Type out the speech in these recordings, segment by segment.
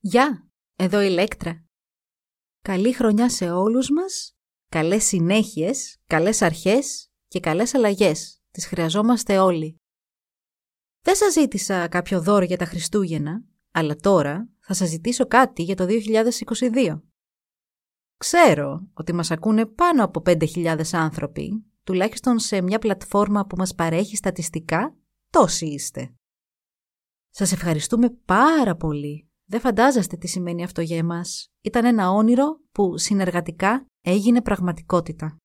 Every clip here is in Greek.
Γεια, εδώ η Λέκτρα. Καλή χρονιά σε όλους μας, καλές συνέχειες, καλές αρχές και καλές αλλαγές. Τις χρειαζόμαστε όλοι. Δεν σας ζήτησα κάποιο δώρο για τα Χριστούγεννα, αλλά τώρα θα σας ζητήσω κάτι για το 2022. Ξέρω ότι μας ακούνε πάνω από 5.000 άνθρωποι, τουλάχιστον σε μια πλατφόρμα που μας παρέχει στατιστικά, τόσοι είστε. Σας ευχαριστούμε πάρα πολύ δεν φαντάζεστε τι σημαίνει αυτό για εμάς. Ήταν ένα όνειρο που συνεργατικά έγινε πραγματικότητα.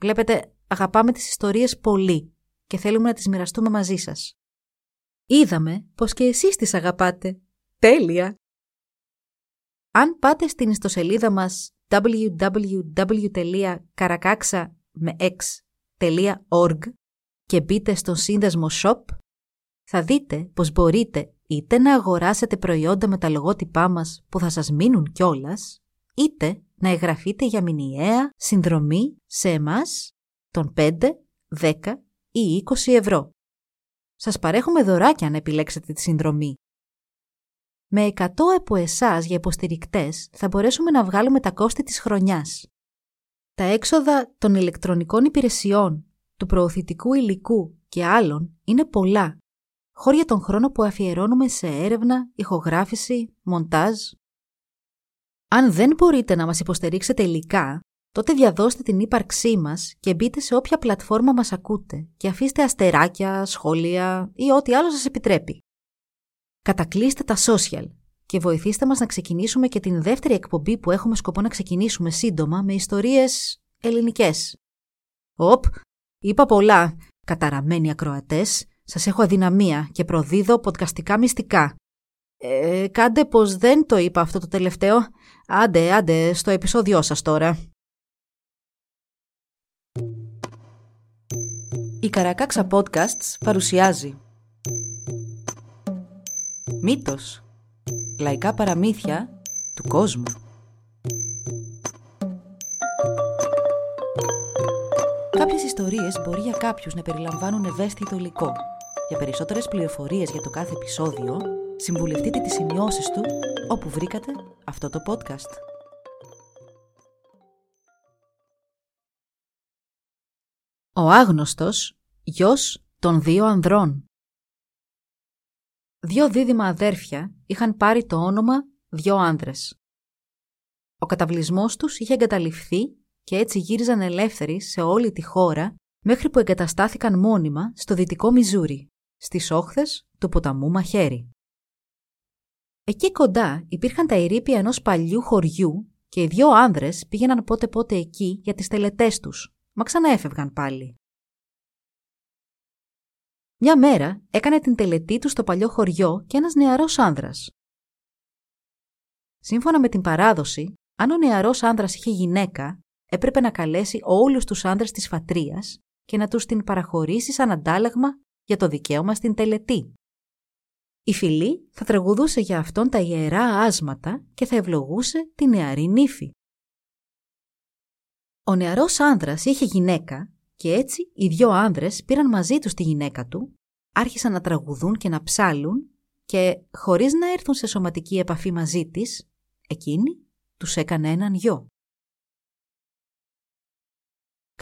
Βλέπετε, αγαπάμε τις ιστορίες πολύ και θέλουμε να τις μοιραστούμε μαζί σας. Είδαμε πως και εσείς τις αγαπάτε. Τέλεια! Αν πάτε στην ιστοσελίδα μας www.karakaksa.org και μπείτε στον σύνδεσμο Shop, θα δείτε πως μπορείτε είτε να αγοράσετε προϊόντα με τα λογότυπά μας που θα σας μείνουν κιόλας, είτε να εγγραφείτε για μηνιαία συνδρομή σε εμάς των 5, 10 ή 20 ευρώ. Σας παρέχουμε δωράκια αν επιλέξετε τη συνδρομή. Με 100 από εσάς για υποστηρικτές θα μπορέσουμε να βγάλουμε τα κόστη της χρονιάς. Τα έξοδα των ηλεκτρονικών υπηρεσιών, του προωθητικού υλικού και άλλων είναι πολλά χώρια τον χρόνο που αφιερώνουμε σε έρευνα, ηχογράφηση, μοντάζ. Αν δεν μπορείτε να μας υποστηρίξετε υλικά, τότε διαδώστε την ύπαρξή μας και μπείτε σε όποια πλατφόρμα μας ακούτε και αφήστε αστεράκια, σχόλια ή ό,τι άλλο σας επιτρέπει. Κατακλείστε τα social και βοηθήστε μας να ξεκινήσουμε και την δεύτερη εκπομπή που έχουμε σκοπό να ξεκινήσουμε σύντομα με ιστορίες ελληνικές. Οπ, είπα πολλά, καταραμένοι ακροατές, σας έχω αδυναμία και προδίδω podcastικά μυστικά. Ε, κάντε πως δεν το είπα αυτό το τελευταίο. Άντε, άντε, στο επεισόδιό σας τώρα. Η Καρακάξα Podcasts παρουσιάζει Μύτος Λαϊκά παραμύθια του κόσμου Κάποιες ιστορίες μπορεί για κάποιους να περιλαμβάνουν ευαίσθητο υλικό για περισσότερες πληροφορίες για το κάθε επεισόδιο, συμβουλευτείτε τις σημειώσεις του όπου βρήκατε αυτό το podcast. Ο άγνωστος γιος των δύο ανδρών Δύο δίδυμα αδέρφια είχαν πάρει το όνομα δυο άνδρες. Ο καταβλισμός τους είχε εγκαταληφθεί και έτσι γύριζαν ελεύθεροι σε όλη τη χώρα μέχρι που εγκαταστάθηκαν μόνιμα στο δυτικό Μιζούρι στις όχθες του ποταμού Μαχαίρι. Εκεί κοντά υπήρχαν τα ερήπια ενός παλιού χωριού και οι δυο άνδρες πήγαιναν πότε πότε εκεί για τις τελετές τους, μα ξαναέφευγαν πάλι. Μια μέρα έκανε την τελετή του στο παλιό χωριό και ένας νεαρός άνδρας. Σύμφωνα με την παράδοση, αν ο νεαρός άνδρας είχε γυναίκα, έπρεπε να καλέσει όλους τους άνδρες της φατρίας και να τους την παραχωρήσει σαν αντάλλαγμα για το δικαίωμα στην τελετή. Η φυλή θα τραγουδούσε για αυτόν τα ιερά άσματα και θα ευλογούσε τη νεαρή νύφη. Ο νεαρός άνδρας είχε γυναίκα και έτσι οι δυο άνδρες πήραν μαζί τους τη γυναίκα του, άρχισαν να τραγουδούν και να ψάλουν και χωρίς να έρθουν σε σωματική επαφή μαζί της, εκείνη τους έκανε έναν γιο.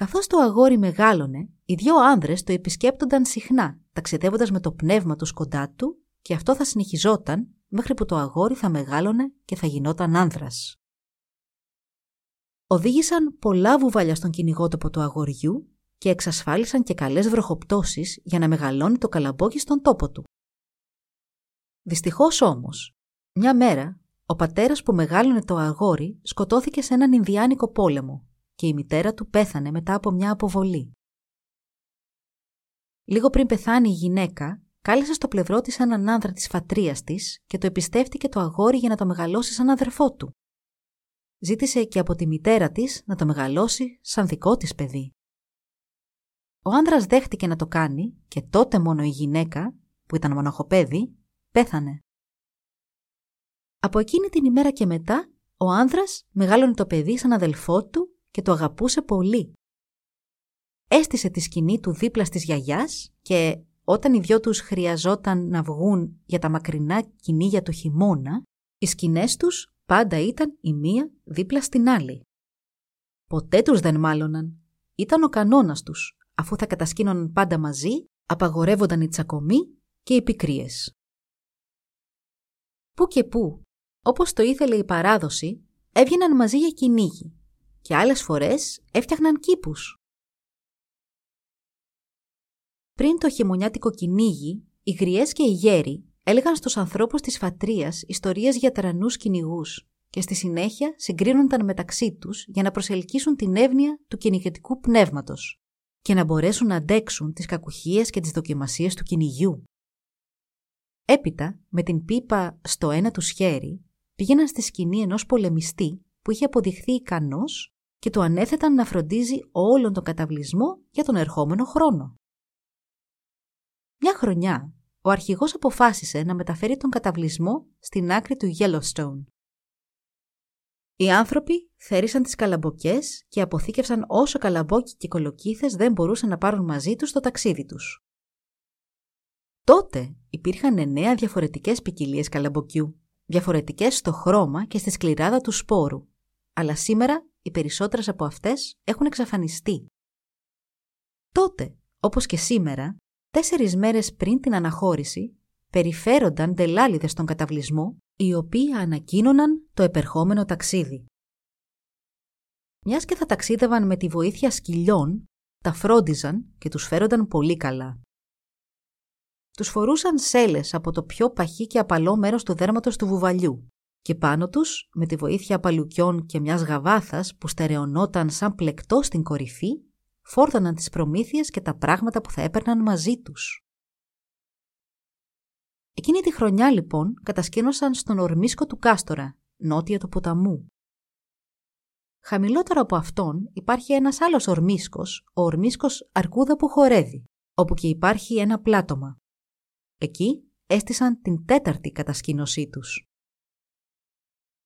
Καθώς το αγόρι μεγάλωνε, οι δυο άνδρες το επισκέπτονταν συχνά, ταξιδεύοντας με το πνεύμα τους κοντά του και αυτό θα συνεχιζόταν μέχρι που το αγόρι θα μεγάλωνε και θα γινόταν άνδρας. Οδήγησαν πολλά βουβάλια στον κυνηγότοπο του αγοριού και εξασφάλισαν και καλές βροχοπτώσεις για να μεγαλώνει το καλαμπόκι στον τόπο του. Δυστυχώς όμως, μια μέρα ο πατέρας που μεγάλωνε το αγόρι σκοτώθηκε σε έναν Ινδιάνικο πόλεμο και η μητέρα του πέθανε μετά από μια αποβολή. Λίγο πριν πεθάνει η γυναίκα, κάλεσε στο πλευρό της έναν άνδρα της φατρίας της και το εμπιστεύτηκε το αγόρι για να το μεγαλώσει σαν αδερφό του. Ζήτησε και από τη μητέρα της να το μεγαλώσει σαν δικό της παιδί. Ο άνδρας δέχτηκε να το κάνει και τότε μόνο η γυναίκα, που ήταν μοναχοπέδι, πέθανε. Από εκείνη την ημέρα και μετά, ο άνδρας μεγάλωνε το παιδί σαν αδελφό του και το αγαπούσε πολύ. Έστησε τη σκηνή του δίπλα στις γιαγιάς και όταν οι δυο τους χρειαζόταν να βγουν για τα μακρινά κυνήγια του χειμώνα, Οι σκηνές τους πάντα ήταν η μία δίπλα στην άλλη. Ποτέ τους δεν μάλωναν. Ήταν ο κανόνας τους, αφού θα κατασκήνωναν πάντα μαζί, απαγορεύονταν οι τσακωμοί και οι πικρίες. Πού και πού, όπως το ήθελε η παράδοση, έβγαιναν μαζί για κυνήγι και άλλες φορές έφτιαχναν κήπους. Πριν το χειμωνιάτικο κυνήγι, οι γριές και οι γέροι έλεγαν στους ανθρώπους της φατρίας ιστορίες για τερανούς κυνηγούς και στη συνέχεια συγκρίνονταν μεταξύ τους για να προσελκύσουν την εύνοια του κυνηγετικού πνεύματος και να μπορέσουν να αντέξουν τις κακουχίες και τις δοκιμασίες του κυνηγιού. Έπειτα, με την πίπα στο ένα τους χέρι, πήγαιναν στη σκηνή ενός πολεμιστή που είχε αποδειχθεί ικανός και του ανέθεταν να φροντίζει όλον τον καταβλισμό για τον ερχόμενο χρόνο. Μια χρονιά, ο αρχηγός αποφάσισε να μεταφέρει τον καταβλισμό στην άκρη του Yellowstone. Οι άνθρωποι θέρισαν τις καλαμποκές και αποθήκευσαν όσο καλαμπόκι και κολοκύθες δεν μπορούσαν να πάρουν μαζί τους στο ταξίδι τους. Τότε υπήρχαν εννέα διαφορετικές ποικιλίες καλαμποκιού, διαφορετικές στο χρώμα και στη σκληράδα του σπόρου, αλλά σήμερα οι περισσότερες από αυτές έχουν εξαφανιστεί. Τότε, όπως και σήμερα, τέσσερις μέρες πριν την αναχώρηση, περιφέρονταν τελάλιδες στον καταβλισμό, οι οποίοι ανακοίνωναν το επερχόμενο ταξίδι. Μιας και θα ταξίδευαν με τη βοήθεια σκυλιών, τα φρόντιζαν και τους φέρονταν πολύ καλά. Τους φορούσαν σέλες από το πιο παχύ και απαλό μέρος του δέρματος του βουβαλιού και πάνω τους, με τη βοήθεια παλουκιών και μιας γαβάθας που στερεωνόταν σαν πλεκτό στην κορυφή, φόρτωναν τις προμήθειες και τα πράγματα που θα έπαιρναν μαζί τους. Εκείνη τη χρονιά λοιπόν κατασκήνωσαν στον ορμίσκο του Κάστορα, νότια του ποταμού. Χαμηλότερο από αυτόν υπάρχει ένας άλλος ορμίσκος, ο ορμίσκος Αρκούδα που χορεύει, όπου και υπάρχει ένα πλάτωμα. Εκεί έστησαν την τέταρτη κατασκήνωσή τους.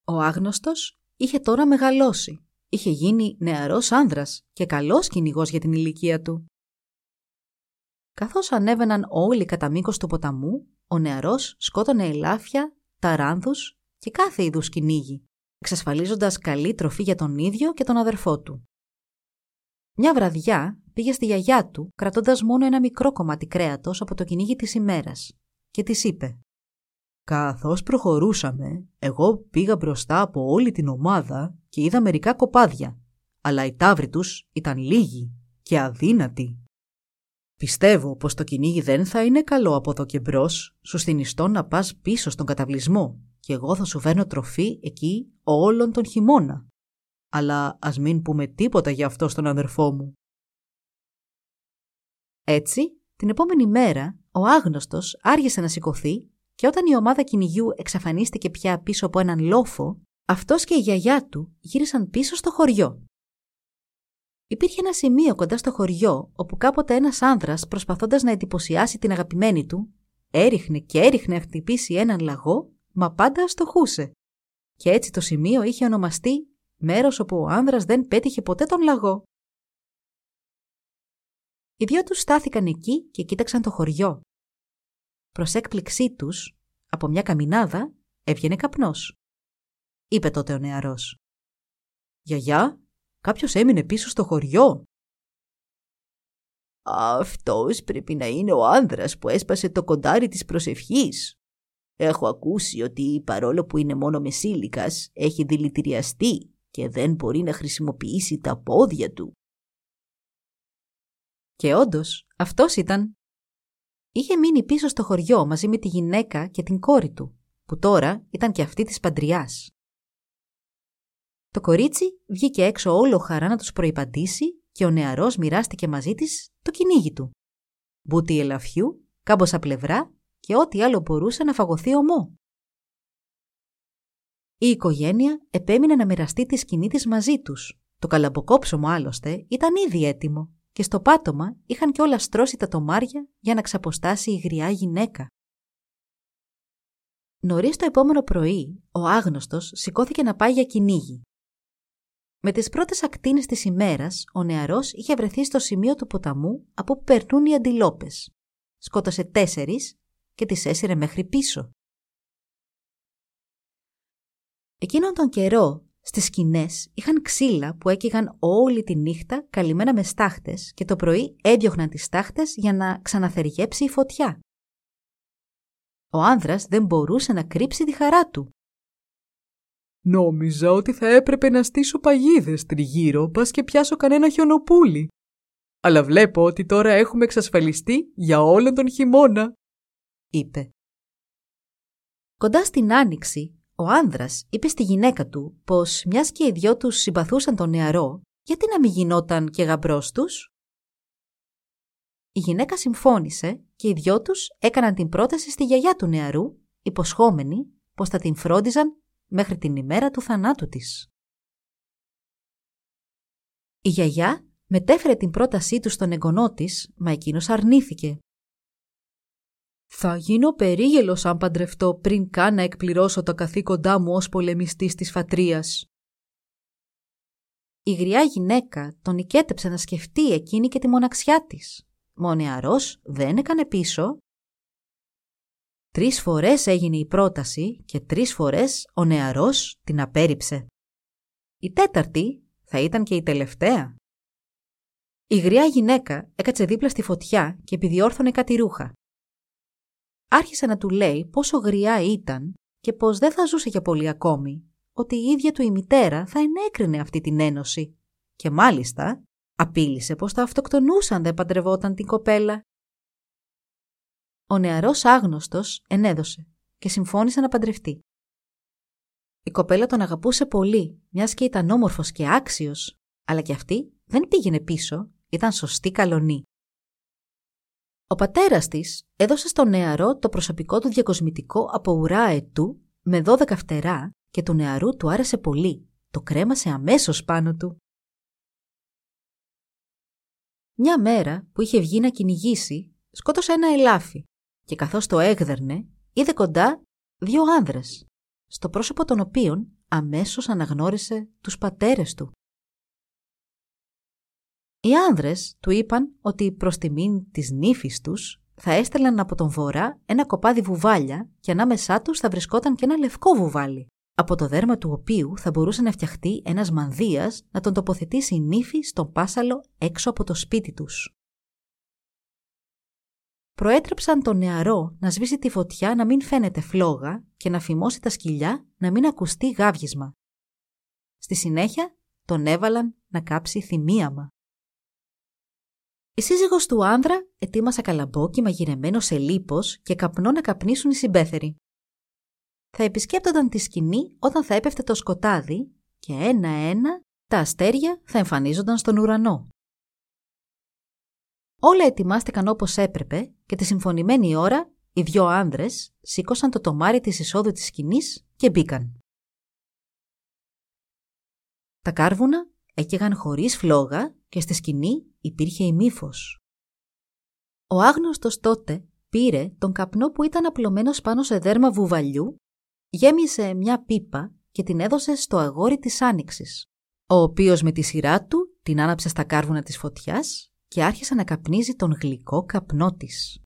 Ο άγνωστος είχε τώρα μεγαλώσει. Είχε γίνει νεαρός άνδρας και καλός κυνηγός για την ηλικία του. Καθώς ανέβαιναν όλοι κατά μήκος του ποταμού, ο νεαρός σκότωνε ελάφια, ταράνδους και κάθε είδους κυνήγι, εξασφαλίζοντας καλή τροφή για τον ίδιο και τον αδερφό του. Μια βραδιά πήγε στη γιαγιά του κρατώντας μόνο ένα μικρό κομμάτι κρέατος από το κυνήγι της ημέρας και της είπε Καθώς προχωρούσαμε, εγώ πήγα μπροστά από όλη την ομάδα και είδα μερικά κοπάδια, αλλά οι τάβροι τους ήταν λίγοι και αδύνατοι. Πιστεύω πως το κυνήγι δεν θα είναι καλό από εδώ και μπρος. Σου συνιστώ να πας πίσω στον καταβλισμό και εγώ θα σου φέρνω τροφή εκεί όλον τον χειμώνα. Αλλά ας μην πούμε τίποτα για αυτό στον αδερφό μου. Έτσι, την επόμενη μέρα, ο άγνωστος άργησε να σηκωθεί και όταν η ομάδα κυνηγιού εξαφανίστηκε πια πίσω από έναν λόφο, αυτός και η γιαγιά του γύρισαν πίσω στο χωριό. Υπήρχε ένα σημείο κοντά στο χωριό όπου κάποτε ένας άνδρας προσπαθώντας να εντυπωσιάσει την αγαπημένη του, έριχνε και έριχνε να χτυπήσει έναν λαγό, μα πάντα αστοχούσε. Και έτσι το σημείο είχε ονομαστεί μέρος όπου ο άνδρας δεν πέτυχε ποτέ τον λαγό. Οι δυο τους στάθηκαν εκεί και κοίταξαν το χωριό. Προς έκπληξή τους, από μια καμινάδα έβγαινε καπνός. Είπε τότε ο νεαρός. «Γιαγιά, κάποιος έμεινε πίσω στο χωριό». «Αυτός πρέπει να είναι ο άνδρας που έσπασε το κοντάρι της προσευχής. Έχω ακούσει ότι παρόλο που είναι μόνο μεσήλικας, έχει δηλητηριαστεί και δεν μπορεί να χρησιμοποιήσει τα πόδια του». Και όντως, αυτός ήταν είχε μείνει πίσω στο χωριό μαζί με τη γυναίκα και την κόρη του, που τώρα ήταν και αυτή της παντριάς. Το κορίτσι βγήκε έξω όλο χαρά να τους προϋπαντήσει και ο νεαρός μοιράστηκε μαζί της το κυνήγι του. Μπούτι ελαφιού, κάμποσα πλευρά και ό,τι άλλο μπορούσε να φαγωθεί ομό. Η οικογένεια επέμεινε να μοιραστεί τη σκηνή της μαζί τους. Το καλαμποκόψωμο άλλωστε ήταν ήδη έτοιμο και στο πάτωμα είχαν και όλα στρώσει τα τομάρια για να ξαποστάσει η γριά γυναίκα. Νωρίς το επόμενο πρωί, ο άγνωστος σηκώθηκε να πάει για κυνήγι. Με τις πρώτες ακτίνες της ημέρας, ο νεαρός είχε βρεθεί στο σημείο του ποταμού από όπου περνούν οι αντιλόπες. Σκότωσε τέσσερις και τις έσυρε μέχρι πίσω. Εκείνον τον καιρό στις σκηνές είχαν ξύλα που έκυγαν όλη τη νύχτα καλυμμένα με στάχτες και το πρωί έδιωχναν τις στάχτες για να ξαναθεργέψει η φωτιά. Ο άνδρας δεν μπορούσε να κρύψει τη χαρά του. Νόμιζα ότι θα έπρεπε να στήσω παγίδες τριγύρω, πας και πιάσω κανένα χιονοπούλι. Αλλά βλέπω ότι τώρα έχουμε εξασφαλιστεί για όλον τον χειμώνα, είπε. Κοντά στην άνοιξη, ο άνδρας είπε στη γυναίκα του πως μιας και οι δυο τους συμπαθούσαν τον νεαρό, γιατί να μην γινόταν και γαμπρός τους; Η γυναίκα συμφώνησε και οι δυο τους έκαναν την πρόταση στη γιαγιά του νεαρού, υποσχόμενοι πως θα την φρόντιζαν μέχρι την ημέρα του θανάτου της. Η γιαγιά μετέφερε την πρότασή του στον εγγονό της, μα εκείνος αρνήθηκε. «Θα γίνω περίγελος αν παντρευτώ πριν καν να εκπληρώσω τα καθήκοντά μου ως πολεμιστής της φατρίας». Η γριά γυναίκα τον οικέτεψε να σκεφτεί εκείνη και τη μοναξιά της. Μα δεν έκανε πίσω. Τρεις φορές έγινε η πρόταση και τρεις φορές ο νεαρός την απέρριψε. Η τέταρτη θα ήταν και η τελευταία. Η γριά γυναίκα έκατσε δίπλα στη φωτιά και επιδιόρθωνε κάτι ρούχα. Άρχισε να του λέει πόσο γριά ήταν και πως δεν θα ζούσε για πολύ ακόμη, ότι η ίδια του η μητέρα θα ενέκρινε αυτή την ένωση. Και μάλιστα απείλησε πως θα αυτοκτονούσαν δεν παντρευόταν την κοπέλα. Ο νεαρός άγνωστος ενέδωσε και συμφώνησε να παντρευτεί. Η κοπέλα τον αγαπούσε πολύ, μιας και ήταν όμορφος και άξιος, αλλά και αυτή δεν πήγαινε πίσω ήταν σωστή καλονή. Ο πατέρας της έδωσε στον νεαρό το προσωπικό του διακοσμητικό από ουρά ετού με δώδεκα φτερά και του νεαρού του άρεσε πολύ. Το κρέμασε αμέσως πάνω του. Μια μέρα που είχε βγει να κυνηγήσει, σκότωσε ένα ελάφι και καθώς το έγδερνε, είδε κοντά δύο άνδρες, στο πρόσωπο των οποίων αμέσως αναγνώρισε τους πατέρες του. Οι άνδρες του είπαν ότι προς τιμήν της νύφης τους θα έστελναν από τον βορρά ένα κοπάδι βουβάλια και ανάμεσά τους θα βρισκόταν και ένα λευκό βουβάλι, από το δέρμα του οποίου θα μπορούσε να φτιαχτεί ένας μανδύας να τον τοποθετήσει η νύφη στον πάσαλο έξω από το σπίτι τους. Προέτρεψαν τον νεαρό να σβήσει τη φωτιά να μην φαίνεται φλόγα και να φημώσει τα σκυλιά να μην ακουστεί γάβγισμα. Στη συνέχεια τον έβαλαν να κάψει θυμίαμα. Η σύζυγος του άνδρα ετοίμασε καλαμπόκι μαγειρεμένο σε λίπος και καπνό να καπνίσουν οι συμπέθεροι. Θα επισκέπτονταν τη σκηνή όταν θα έπεφτε το σκοτάδι και ένα-ένα τα αστέρια θα εμφανίζονταν στον ουρανό. Όλα ετοιμάστηκαν όπως έπρεπε και τη συμφωνημένη ώρα οι δυο άνδρες σήκωσαν το τομάρι της εισόδου της σκηνής και μπήκαν. Τα κάρβουνα έκαιγαν χωρίς φλόγα και στη σκηνή υπήρχε η Ο άγνωστος τότε πήρε τον καπνό που ήταν απλωμένος πάνω σε δέρμα βουβαλιού, γέμισε μια πίπα και την έδωσε στο αγόρι της άνοιξης, ο οποίος με τη σειρά του την άναψε στα κάρβουνα της φωτιάς και άρχισε να καπνίζει τον γλυκό καπνό της.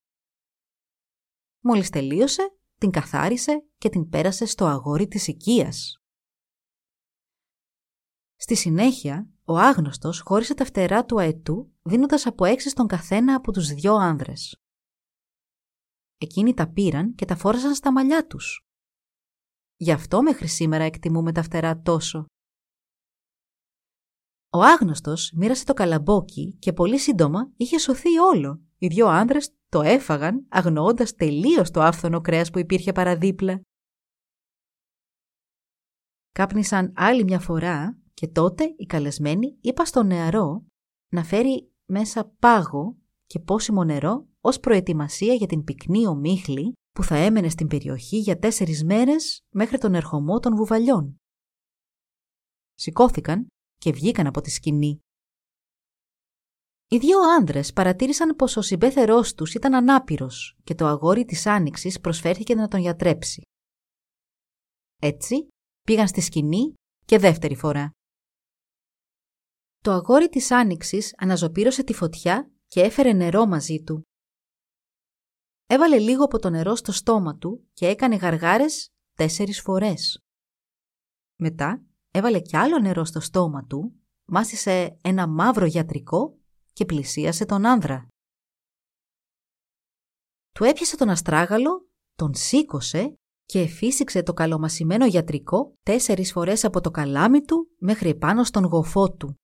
Μόλις τελείωσε, την καθάρισε και την πέρασε στο αγόρι της οικίας. Στη συνέχεια, ο άγνωστος χώρισε τα φτερά του αετού, δίνοντας από έξι στον καθένα από τους δυο άνδρες. Εκείνοι τα πήραν και τα φόρασαν στα μαλλιά τους. Γι' αυτό μέχρι σήμερα εκτιμούμε τα φτερά τόσο. Ο άγνωστος μοίρασε το καλαμπόκι και πολύ σύντομα είχε σωθεί όλο. Οι δυο άνδρες το έφαγαν, αγνοώντας τελείως το άφθονο κρέας που υπήρχε παραδίπλα. Κάπνισαν άλλη μια φορά και τότε οι καλεσμένοι είπα στον νεαρό να φέρει μέσα πάγο και πόσιμο νερό ως προετοιμασία για την πυκνή ομίχλη που θα έμενε στην περιοχή για τέσσερις μέρες μέχρι τον ερχομό των βουβαλιών. Σηκώθηκαν και βγήκαν από τη σκηνή. Οι δύο άνδρες παρατήρησαν πως ο συμπέθερός τους ήταν ανάπηρος και το αγόρι της Άνοιξης προσφέρθηκε να τον γιατρέψει. Έτσι πήγαν στη σκηνή και δεύτερη φορά. Το αγόρι της Άνοιξης αναζωπήρωσε τη φωτιά και έφερε νερό μαζί του. Έβαλε λίγο από το νερό στο στόμα του και έκανε γαργάρες τέσσερις φορές. Μετά έβαλε κι άλλο νερό στο στόμα του, μάσησε ένα μαύρο γιατρικό και πλησίασε τον άνδρα. Του έπιασε τον αστράγαλο, τον σήκωσε και φύσηξε το καλομασιμένο γιατρικό τέσσερις φορές από το καλάμι του μέχρι επάνω στον γοφό του.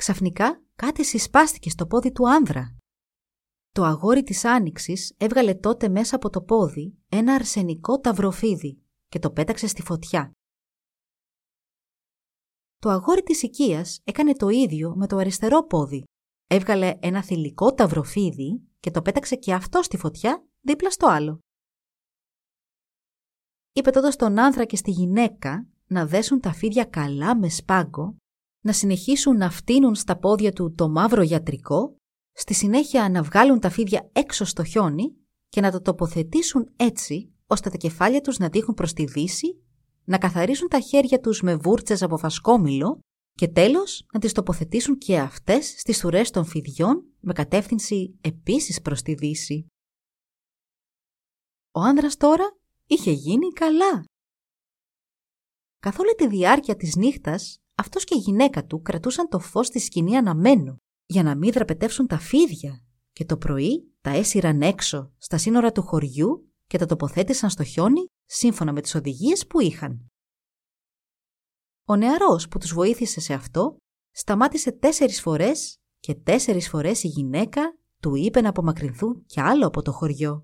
Ξαφνικά κάτι συσπάστηκε στο πόδι του άνδρα. Το αγόρι της Άνοιξης έβγαλε τότε μέσα από το πόδι ένα αρσενικό ταυροφίδι και το πέταξε στη φωτιά. Το αγόρι της οικίας έκανε το ίδιο με το αριστερό πόδι. Έβγαλε ένα θηλυκό ταυροφίδι και το πέταξε και αυτό στη φωτιά δίπλα στο άλλο. Είπε τότε στον άνθρα και στη γυναίκα να δέσουν τα φίδια καλά με σπάγκο, να συνεχίσουν να φτύνουν στα πόδια του το μαύρο γιατρικό, στη συνέχεια να βγάλουν τα φίδια έξω στο χιόνι και να το τοποθετήσουν έτσι ώστε τα κεφάλια τους να δείχνουν προς τη δύση, να καθαρίσουν τα χέρια τους με βούρτσες από φασκόμηλο και τέλος να τις τοποθετήσουν και αυτές στις ουρές των φιδιών με κατεύθυνση επίσης προς τη δύση. Ο άνδρας τώρα είχε γίνει καλά. Καθ' όλη τη διάρκεια της νύχτας, αυτός και η γυναίκα του κρατούσαν το φως στη σκηνή αναμένο για να μην δραπετεύσουν τα φίδια και το πρωί τα έσυραν έξω στα σύνορα του χωριού και τα τοποθέτησαν στο χιόνι σύμφωνα με τις οδηγίες που είχαν. Ο νεαρός που τους βοήθησε σε αυτό σταμάτησε τέσσερις φορές και τέσσερις φορές η γυναίκα του είπε να απομακρυνθούν κι άλλο από το χωριό.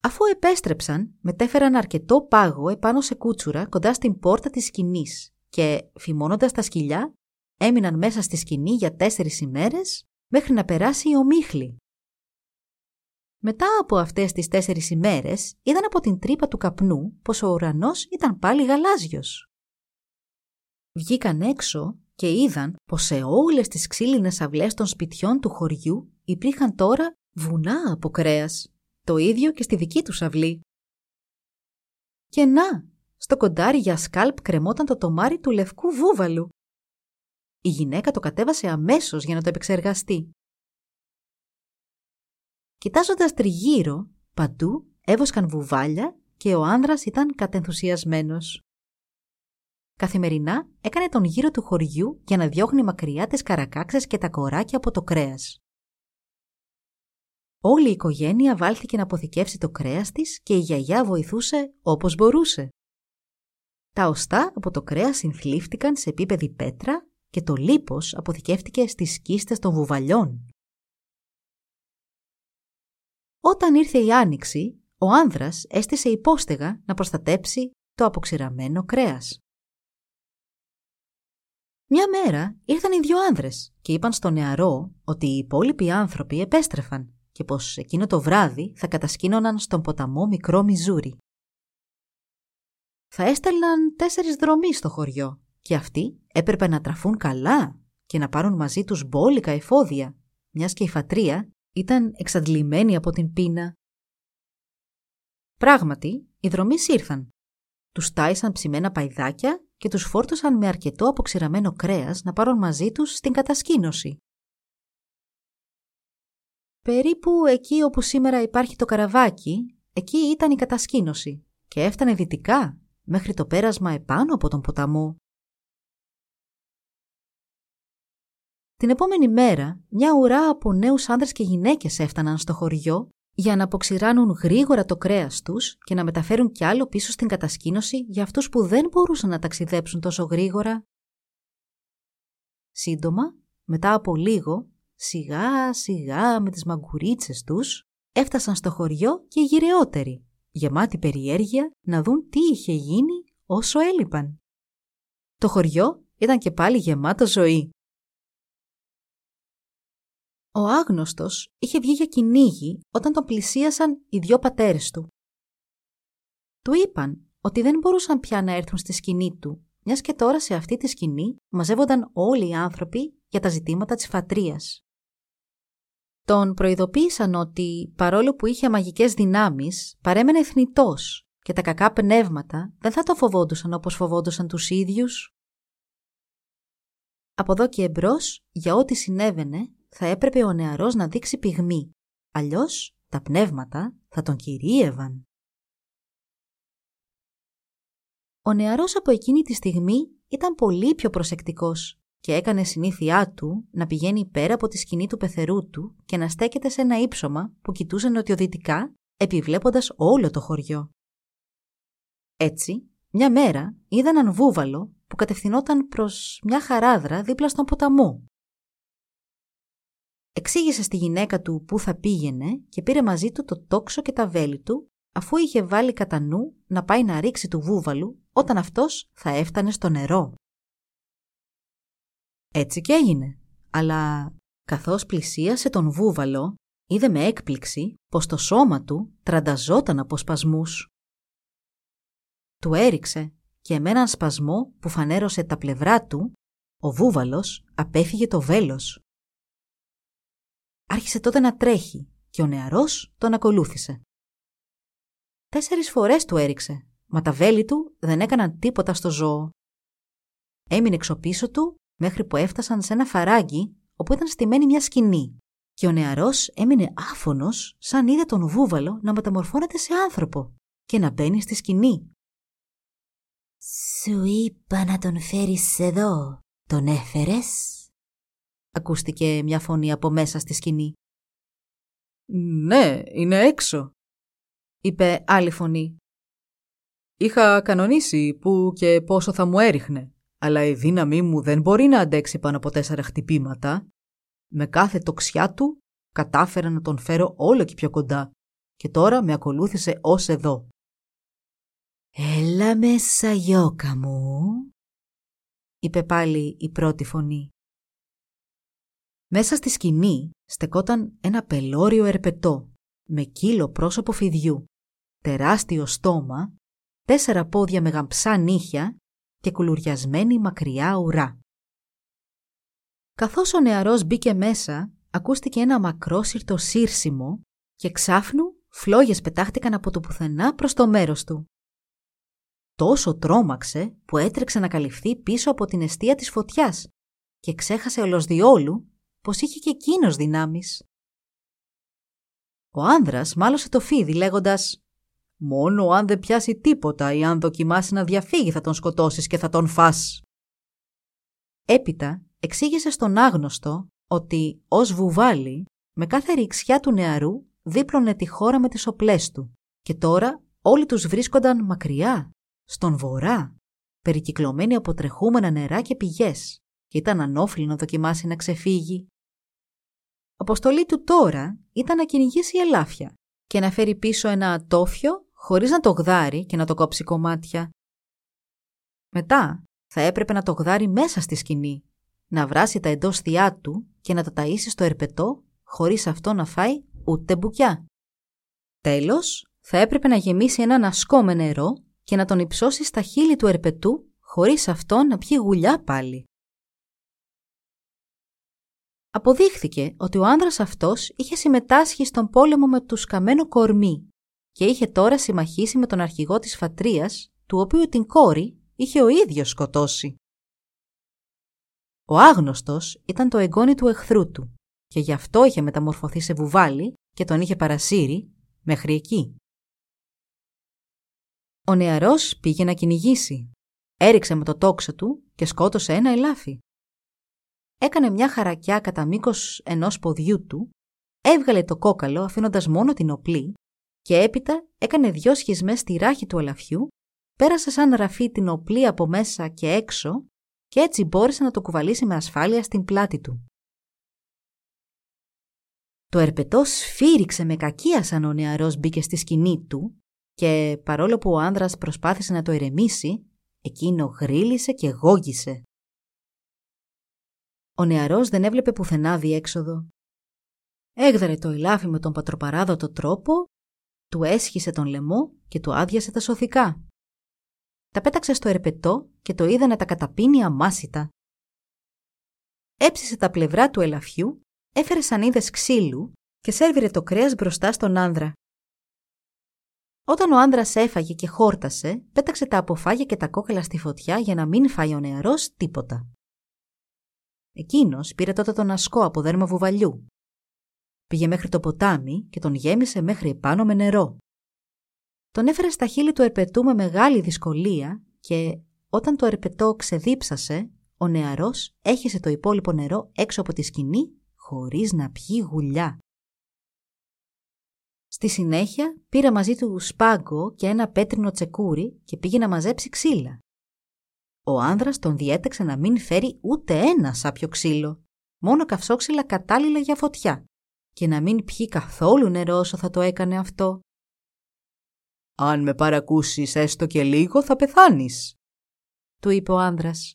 Αφού επέστρεψαν, μετέφεραν αρκετό πάγο επάνω σε κούτσουρα κοντά στην πόρτα της σκηνής και, φημώνοντας τα σκυλιά, έμειναν μέσα στη σκηνή για τέσσερις ημέρες μέχρι να περάσει η ομίχλη. Μετά από αυτές τις τέσσερις ημέρες είδαν από την τρύπα του καπνού πως ο ουρανός ήταν πάλι γαλάζιος. Βγήκαν έξω και είδαν πως σε όλες τις ξύλινες αυλές των σπιτιών του χωριού υπήρχαν τώρα βουνά από κρέας, το ίδιο και στη δική τους αυλή. Και να, στο κοντάρι για σκάλπ κρεμόταν το τομάρι του λευκού βούβαλου. Η γυναίκα το κατέβασε αμέσως για να το επεξεργαστεί. Κοιτάζοντας τριγύρω, παντού έβοσκαν βουβάλια και ο άνδρας ήταν κατενθουσιασμένος. Καθημερινά έκανε τον γύρο του χωριού για να διώχνει μακριά τις καρακάξες και τα κοράκια από το κρέας. Όλη η οικογένεια βάλθηκε να αποθηκεύσει το κρέας της και η γιαγιά βοηθούσε όπως μπορούσε. Τα οστά από το κρέας συνθλίφτηκαν σε επίπεδη πέτρα και το λίπος αποθηκεύτηκε στις κίστες των βουβαλιών. Όταν ήρθε η άνοιξη, ο άνδρας έστησε υπόστεγα να προστατέψει το αποξηραμένο κρέας. Μια μέρα ήρθαν οι δυο άνδρες και είπαν στον νεαρό ότι οι υπόλοιποι άνθρωποι επέστρεφαν και πως εκείνο το βράδυ θα κατασκήνωναν στον ποταμό μικρό Μιζούρι. Θα έστελναν τέσσερις δρομείς στο χωριό και αυτοί έπρεπε να τραφούν καλά και να πάρουν μαζί τους μπόλικα εφόδια, μιας και η φατρία ήταν εξαντλημένη από την πείνα. Πράγματι, οι δρομείς ήρθαν. Τους τάισαν ψημένα παϊδάκια και τους φόρτωσαν με αρκετό αποξηραμένο κρέας να πάρουν μαζί τους στην κατασκήνωση. Περίπου εκεί όπου σήμερα υπάρχει το καραβάκι, εκεί ήταν η κατασκήνωση και έφτανε δυτικά μέχρι το πέρασμα επάνω από τον ποταμό. Την επόμενη μέρα, μια ουρά από νέους άντρες και γυναίκες έφταναν στο χωριό για να αποξηράνουν γρήγορα το κρέας τους και να μεταφέρουν κι άλλο πίσω στην κατασκήνωση για αυτούς που δεν μπορούσαν να ταξιδέψουν τόσο γρήγορα. Σύντομα, μετά από λίγο, σιγά σιγά με τις μαγκουρίτσες τους, έφτασαν στο χωριό και οι γυρεότεροι, γεμάτοι περιέργεια να δουν τι είχε γίνει όσο έλειπαν. Το χωριό ήταν και πάλι γεμάτο ζωή. Ο άγνωστος είχε βγει για κυνήγι όταν τον πλησίασαν οι δυο πατέρες του. Του είπαν ότι δεν μπορούσαν πια να έρθουν στη σκηνή του, μιας και τώρα σε αυτή τη σκηνή μαζεύονταν όλοι οι άνθρωποι για τα ζητήματα της φατρίας. Τον προειδοποίησαν ότι, παρόλο που είχε μαγικές δυνάμεις, παρέμενε θνητός και τα κακά πνεύματα δεν θα το φοβόντουσαν όπως φοβόντουσαν τους ίδιους. Από εδώ και εμπρός, για ό,τι συνέβαινε, θα έπρεπε ο νεαρός να δείξει πυγμή, αλλιώς τα πνεύματα θα τον κυρίευαν. Ο νεαρός από εκείνη τη στιγμή ήταν πολύ πιο προσεκτικός και έκανε συνήθειά του να πηγαίνει πέρα από τη σκηνή του πεθερού του και να στέκεται σε ένα ύψωμα που κοιτούσε νοτιοδυτικά, επιβλέποντας όλο το χωριό. Έτσι, μια μέρα είδα έναν βούβαλο που κατευθυνόταν προς μια χαράδρα δίπλα στον ποταμό. Εξήγησε στη γυναίκα του πού θα πήγαινε και πήρε μαζί του το τόξο και τα βέλη του αφού είχε βάλει κατά νου να πάει να ρίξει του βούβαλου όταν αυτός θα έφτανε στο νερό. Έτσι και έγινε, αλλά καθώς πλησίασε τον βούβαλο, είδε με έκπληξη πως το σώμα του τρανταζόταν από σπασμούς. Του έριξε και με έναν σπασμό που φανέρωσε τα πλευρά του, ο βούβαλος απέφυγε το βέλος. Άρχισε τότε να τρέχει και ο νεαρός τον ακολούθησε. Τέσσερις φορές του έριξε, μα τα βέλη του δεν έκαναν τίποτα στο ζώο. Έμεινε εξωπίσω του μέχρι που έφτασαν σε ένα φαράγγι όπου ήταν στημένη μια σκηνή και ο νεαρός έμεινε άφωνος σαν είδε τον βούβαλο να μεταμορφώνεται σε άνθρωπο και να μπαίνει στη σκηνή. «Σου είπα να τον φέρεις εδώ. Τον έφερες» ακούστηκε μια φωνή από μέσα στη σκηνή. «Ναι, είναι έξω», είπε άλλη φωνή. «Είχα κανονίσει που και πόσο θα μου έριχνε, αλλά η δύναμή μου δεν μπορεί να αντέξει πάνω από τέσσερα χτυπήματα. Με κάθε τοξιά του κατάφερα να τον φέρω όλο και πιο κοντά και τώρα με ακολούθησε ως εδώ». «Έλα μέσα γιώκα μου», είπε πάλι η πρώτη φωνή. Μέσα στη σκηνή στεκόταν ένα πελώριο ερπετό με κύλο πρόσωπο φιδιού, τεράστιο στόμα, τέσσερα πόδια με γαμψά νύχια και κουλουριασμένη μακριά ουρά. Καθώς ο νεαρός μπήκε μέσα, ακούστηκε ένα μακρόσυρτο σύρσιμο και ξάφνου φλόγες πετάχτηκαν από το πουθενά προς το μέρος του. Τόσο τρόμαξε που έτρεξε να καλυφθεί πίσω από την αιστεία της φωτιάς και ξέχασε ολοσδιόλου πως είχε και εκείνος δυνάμεις. Ο άνδρας μάλωσε το φίδι λέγοντας «Μόνο αν δεν πιάσει τίποτα ή αν δοκιμάσει να διαφύγει θα τον σκοτώσεις και θα τον φας». Έπειτα εξήγησε στον άγνωστο ότι ως βουβάλι με κάθε ρηξιά του νεαρού δίπλωνε τη χώρα με τις οπλές του. Και τώρα όλοι τους βρίσκονταν μακριά, στον βορρά, περικυκλωμένοι από τρεχούμενα νερά και πηγές. Και ήταν ανώφλη να δοκιμάσει να ξεφύγει. Αποστολή του τώρα ήταν να κυνηγήσει ελάφια και να φέρει πίσω ένα τόφιο χωρίς να το γδάρει και να το κόψει κομμάτια. Μετά θα έπρεπε να το γδάρει μέσα στη σκηνή, να βράσει τα εντός θεία του και να τα ταΐσει στο ερπετό χωρίς αυτό να φάει ούτε μπουκιά. Τέλος, θα έπρεπε να γεμίσει ένα ασκό με νερό και να τον υψώσει στα χείλη του ερπετού χωρίς αυτό να πιει γουλιά πάλι. Αποδείχθηκε ότι ο άνδρας αυτός είχε συμμετάσχει στον πόλεμο με τους σκαμμένο κορμί και είχε τώρα συμμαχίσει με τον αρχηγό της φατρίας, του οποίου την κόρη είχε ο ίδιος σκοτώσει. Ο άγνωστος ήταν το εγγόνι του εχθρού του και γι' αυτό είχε μεταμορφωθεί σε βουβάλι και τον είχε παρασύρει μέχρι εκεί. Ο νεαρός πήγε να κυνηγήσει. Έριξε με το τόξο του και σκότωσε ένα ελάφι έκανε μια χαρακιά κατά μήκος ενός ποδιού του, έβγαλε το κόκαλο αφήνοντας μόνο την οπλή και έπειτα έκανε δυο σχισμές στη ράχη του αλαφιού, πέρασε σαν ραφή την οπλή από μέσα και έξω και έτσι μπόρεσε να το κουβαλήσει με ασφάλεια στην πλάτη του. Το ερπετός σφύριξε με κακία σαν ο νεαρός μπήκε στη σκηνή του και παρόλο που ο άνδρας προσπάθησε να το ερεμήσει, εκείνο γρίλησε και γόγησε. Ο νεαρός δεν έβλεπε πουθενά διέξοδο. Έγδαρε το ελάφι με τον πατροπαράδοτο τρόπο, του έσχισε τον λαιμό και του άδειασε τα σωθικά. Τα πέταξε στο ερπετό και το είδε να τα καταπίνει αμάσιτα. Έψισε τα πλευρά του ελαφιού, έφερε σανίδες ξύλου και σέρβιρε το κρέας μπροστά στον άνδρα. Όταν ο άνδρας έφαγε και χόρτασε, πέταξε τα αποφάγια και τα κόκκαλα στη φωτιά για να μην φάει ο νεαρός τίποτα. Εκείνος πήρε τότε τον ασκό από δέρμα βουβαλιού. Πήγε μέχρι το ποτάμι και τον γέμισε μέχρι επάνω με νερό. Τον έφερε στα χείλη του ερπετού με μεγάλη δυσκολία και όταν το ερπετό ξεδίψασε, ο νεαρός έχισε το υπόλοιπο νερό έξω από τη σκηνή χωρίς να πιει γουλιά. Στη συνέχεια πήρε μαζί του σπάγκο και ένα πέτρινο τσεκούρι και πήγε να μαζέψει ξύλα. Ο άνδρας τον διέταξε να μην φέρει ούτε ένα σάπιο ξύλο, μόνο καυσόξυλα κατάλληλα για φωτιά και να μην πιει καθόλου νερό όσο θα το έκανε αυτό. «Αν με παρακούσεις έστω και λίγο θα πεθάνεις», του είπε ο άνδρας.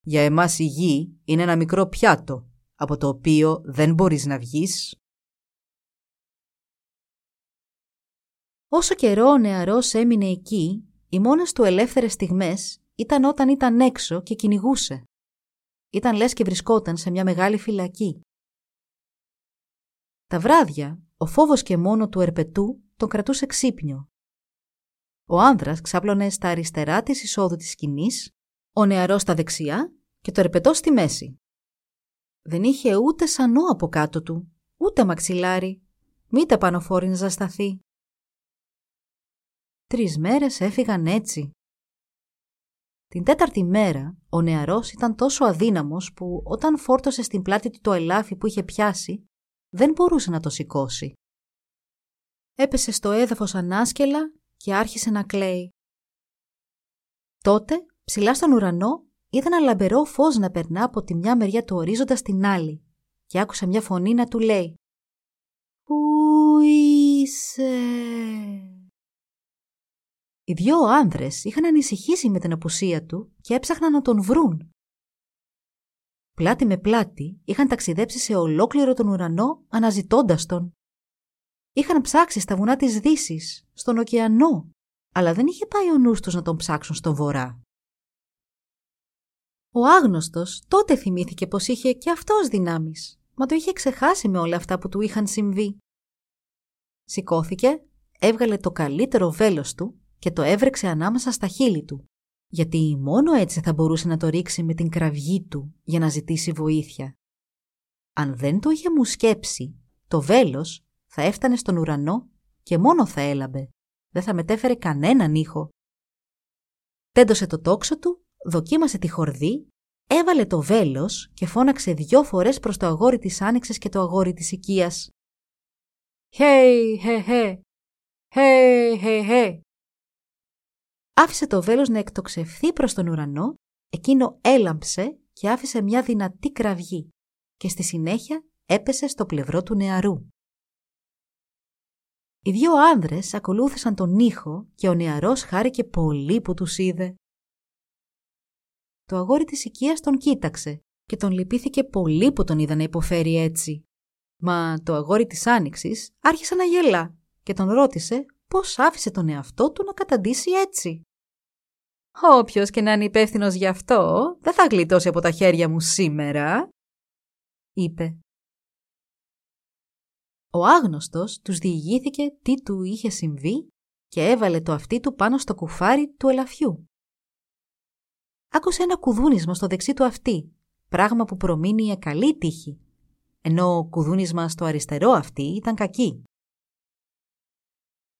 «Για εμάς η γη είναι ένα μικρό πιάτο, από το οποίο δεν μπορείς να βγεις». Όσο καιρό ο νεαρός έμεινε εκεί, οι μόνες του ελεύθερες στιγμές ήταν όταν ήταν έξω και κυνηγούσε. Ήταν λες και βρισκόταν σε μια μεγάλη φυλακή. Τα βράδια, ο φόβος και μόνο του ερπετού τον κρατούσε ξύπνιο. Ο άνδρας ξάπλωνε στα αριστερά της εισόδου της σκηνής, ο νεαρός στα δεξιά και το ερπετό στη μέση. Δεν είχε ούτε σανό από κάτω του, ούτε μαξιλάρι, μήτε πανοφόρη να ζασταθεί. Τρεις μέρες έφυγαν έτσι. Την τέταρτη μέρα, ο νεαρός ήταν τόσο αδύναμος που όταν φόρτωσε στην πλάτη του το ελάφι που είχε πιάσει, δεν μπορούσε να το σηκώσει. Έπεσε στο έδαφος ανάσκελα και άρχισε να κλαίει. Τότε, ψηλά στον ουρανό, είδε ένα λαμπερό φως να περνά από τη μια μεριά του ορίζοντα στην άλλη και άκουσε μια φωνή να του λέει «Πού είσαι» Οι δυο άνδρες είχαν ανησυχήσει με την απουσία του και έψαχναν να τον βρουν. Πλάτη με πλάτη είχαν ταξιδέψει σε ολόκληρο τον ουρανό αναζητώντας τον. Είχαν ψάξει στα βουνά της δύσης, στον ωκεανό, αλλά δεν είχε πάει ο νους τους να τον ψάξουν στον βορρά. Ο άγνωστος τότε θυμήθηκε πως είχε και αυτός δυνάμεις, μα το είχε ξεχάσει με όλα αυτά που του είχαν συμβεί. Σηκώθηκε, έβγαλε το καλύτερο βέλος του και το έβρεξε ανάμεσα στα χείλη του, γιατί μόνο έτσι θα μπορούσε να το ρίξει με την κραυγή του για να ζητήσει βοήθεια. Αν δεν το είχε μου σκέψει, το βέλος θα έφτανε στον ουρανό και μόνο θα έλαμπε. Δεν θα μετέφερε κανέναν ήχο. Τέντωσε το τόξο του, δοκίμασε τη χορδή, έβαλε το βέλος και φώναξε δυο φορές προς το αγόρι της Άνοιξης και το αγόρι της Οικίας. «Χέι, χε, χε, χέι, χε, χε». Άφησε το βέλος να εκτοξευθεί προς τον ουρανό, εκείνο έλαμψε και άφησε μια δυνατή κραυγή και στη συνέχεια έπεσε στο πλευρό του νεαρού. Οι δύο άνδρες ακολούθησαν τον ήχο και ο νεαρός χάρηκε πολύ που τους είδε. Το αγόρι της οικίας τον κοίταξε και τον λυπήθηκε πολύ που τον είδα να υποφέρει έτσι. Μα το αγόρι της Άνοιξης άρχισε να γελά και τον ρώτησε πώς άφησε τον εαυτό του να καταντήσει έτσι; «Όποιος και να είναι υπεύθυνος γι' αυτό, δεν θα γλιτώσει από τα χέρια μου σήμερα», είπε. Ο άγνωστος τους διηγήθηκε τι του είχε συμβεί και έβαλε το αυτί του πάνω στο κουφάρι του ελαφιού. Άκουσε ένα κουδούνισμα στο δεξί του αυτί, πράγμα που προμείνει καλή τύχη, ενώ κουδούνισμας στο αριστερό αυτί ήταν κακή.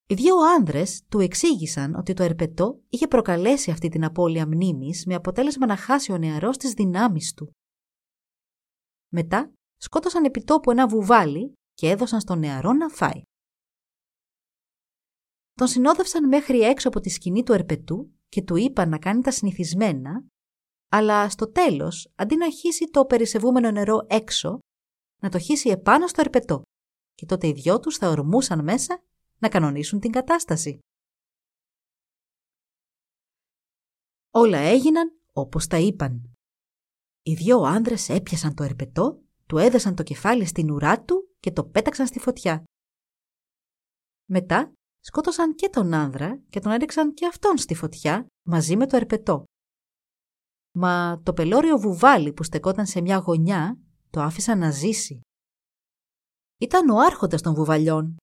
Οι δύο άνδρες του εξήγησαν ότι το ερπετό είχε προκαλέσει αυτή την απώλεια μνήμης με αποτέλεσμα να χάσει ο νεαρός τις δυνάμεις του. Μετά σκότωσαν επιτόπου ένα βουβάλι και έδωσαν στον νεαρό να φάει. Τον συνόδευσαν μέχρι έξω από τη σκηνή του ερπετού και του είπαν να κάνει τα συνηθισμένα, αλλά στο τέλος, αντί να χύσει το περισεβούμενο νερό έξω, να το χύσει επάνω στο ερπετό και τότε οι δυο τους θα ορμούσαν μέσα να κανονίσουν την κατάσταση. Όλα έγιναν όπως τα είπαν. Οι δύο άνδρες έπιασαν το ερπετό, του έδεσαν το κεφάλι στην ουρά του και το πέταξαν στη φωτιά. Μετά σκότωσαν και τον άνδρα και τον έριξαν και αυτόν στη φωτιά μαζί με το ερπετό. Μα το πελώριο βουβάλι που στεκόταν σε μια γωνιά το άφησαν να ζήσει. Ήταν ο άρχοντας των βουβαλιών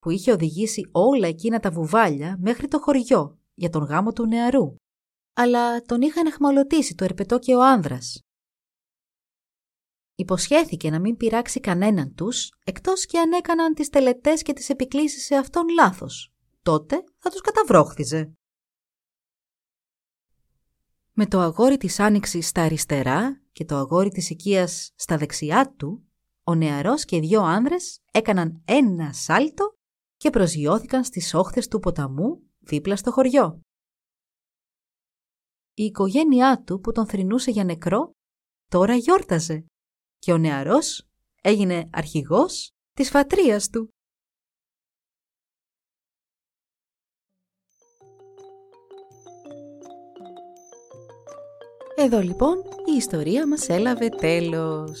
που είχε οδηγήσει όλα εκείνα τα βουβάλια μέχρι το χωριό για τον γάμο του νεαρού. Αλλά τον είχαν εχμαλωτήσει το ερπετό και ο άνδρας. Υποσχέθηκε να μην πειράξει κανέναν τους, εκτός και αν έκαναν τις τελετές και τις επικλήσεις σε αυτόν λάθος. Τότε θα τους καταβρόχθιζε. Με το αγόρι της Άνοιξης στα αριστερά και το αγόρι της οικίας στα δεξιά του, ο νεαρός και οι δυο άνδρες έκαναν ένα σάλτο και προσγειώθηκαν στις όχθες του ποταμού δίπλα στο χωριό. Η οικογένειά του που τον θρυνούσε για νεκρό τώρα γιόρταζε και ο νεαρός έγινε αρχηγός της φατρίας του. Εδώ λοιπόν η ιστορία μας έλαβε τέλος.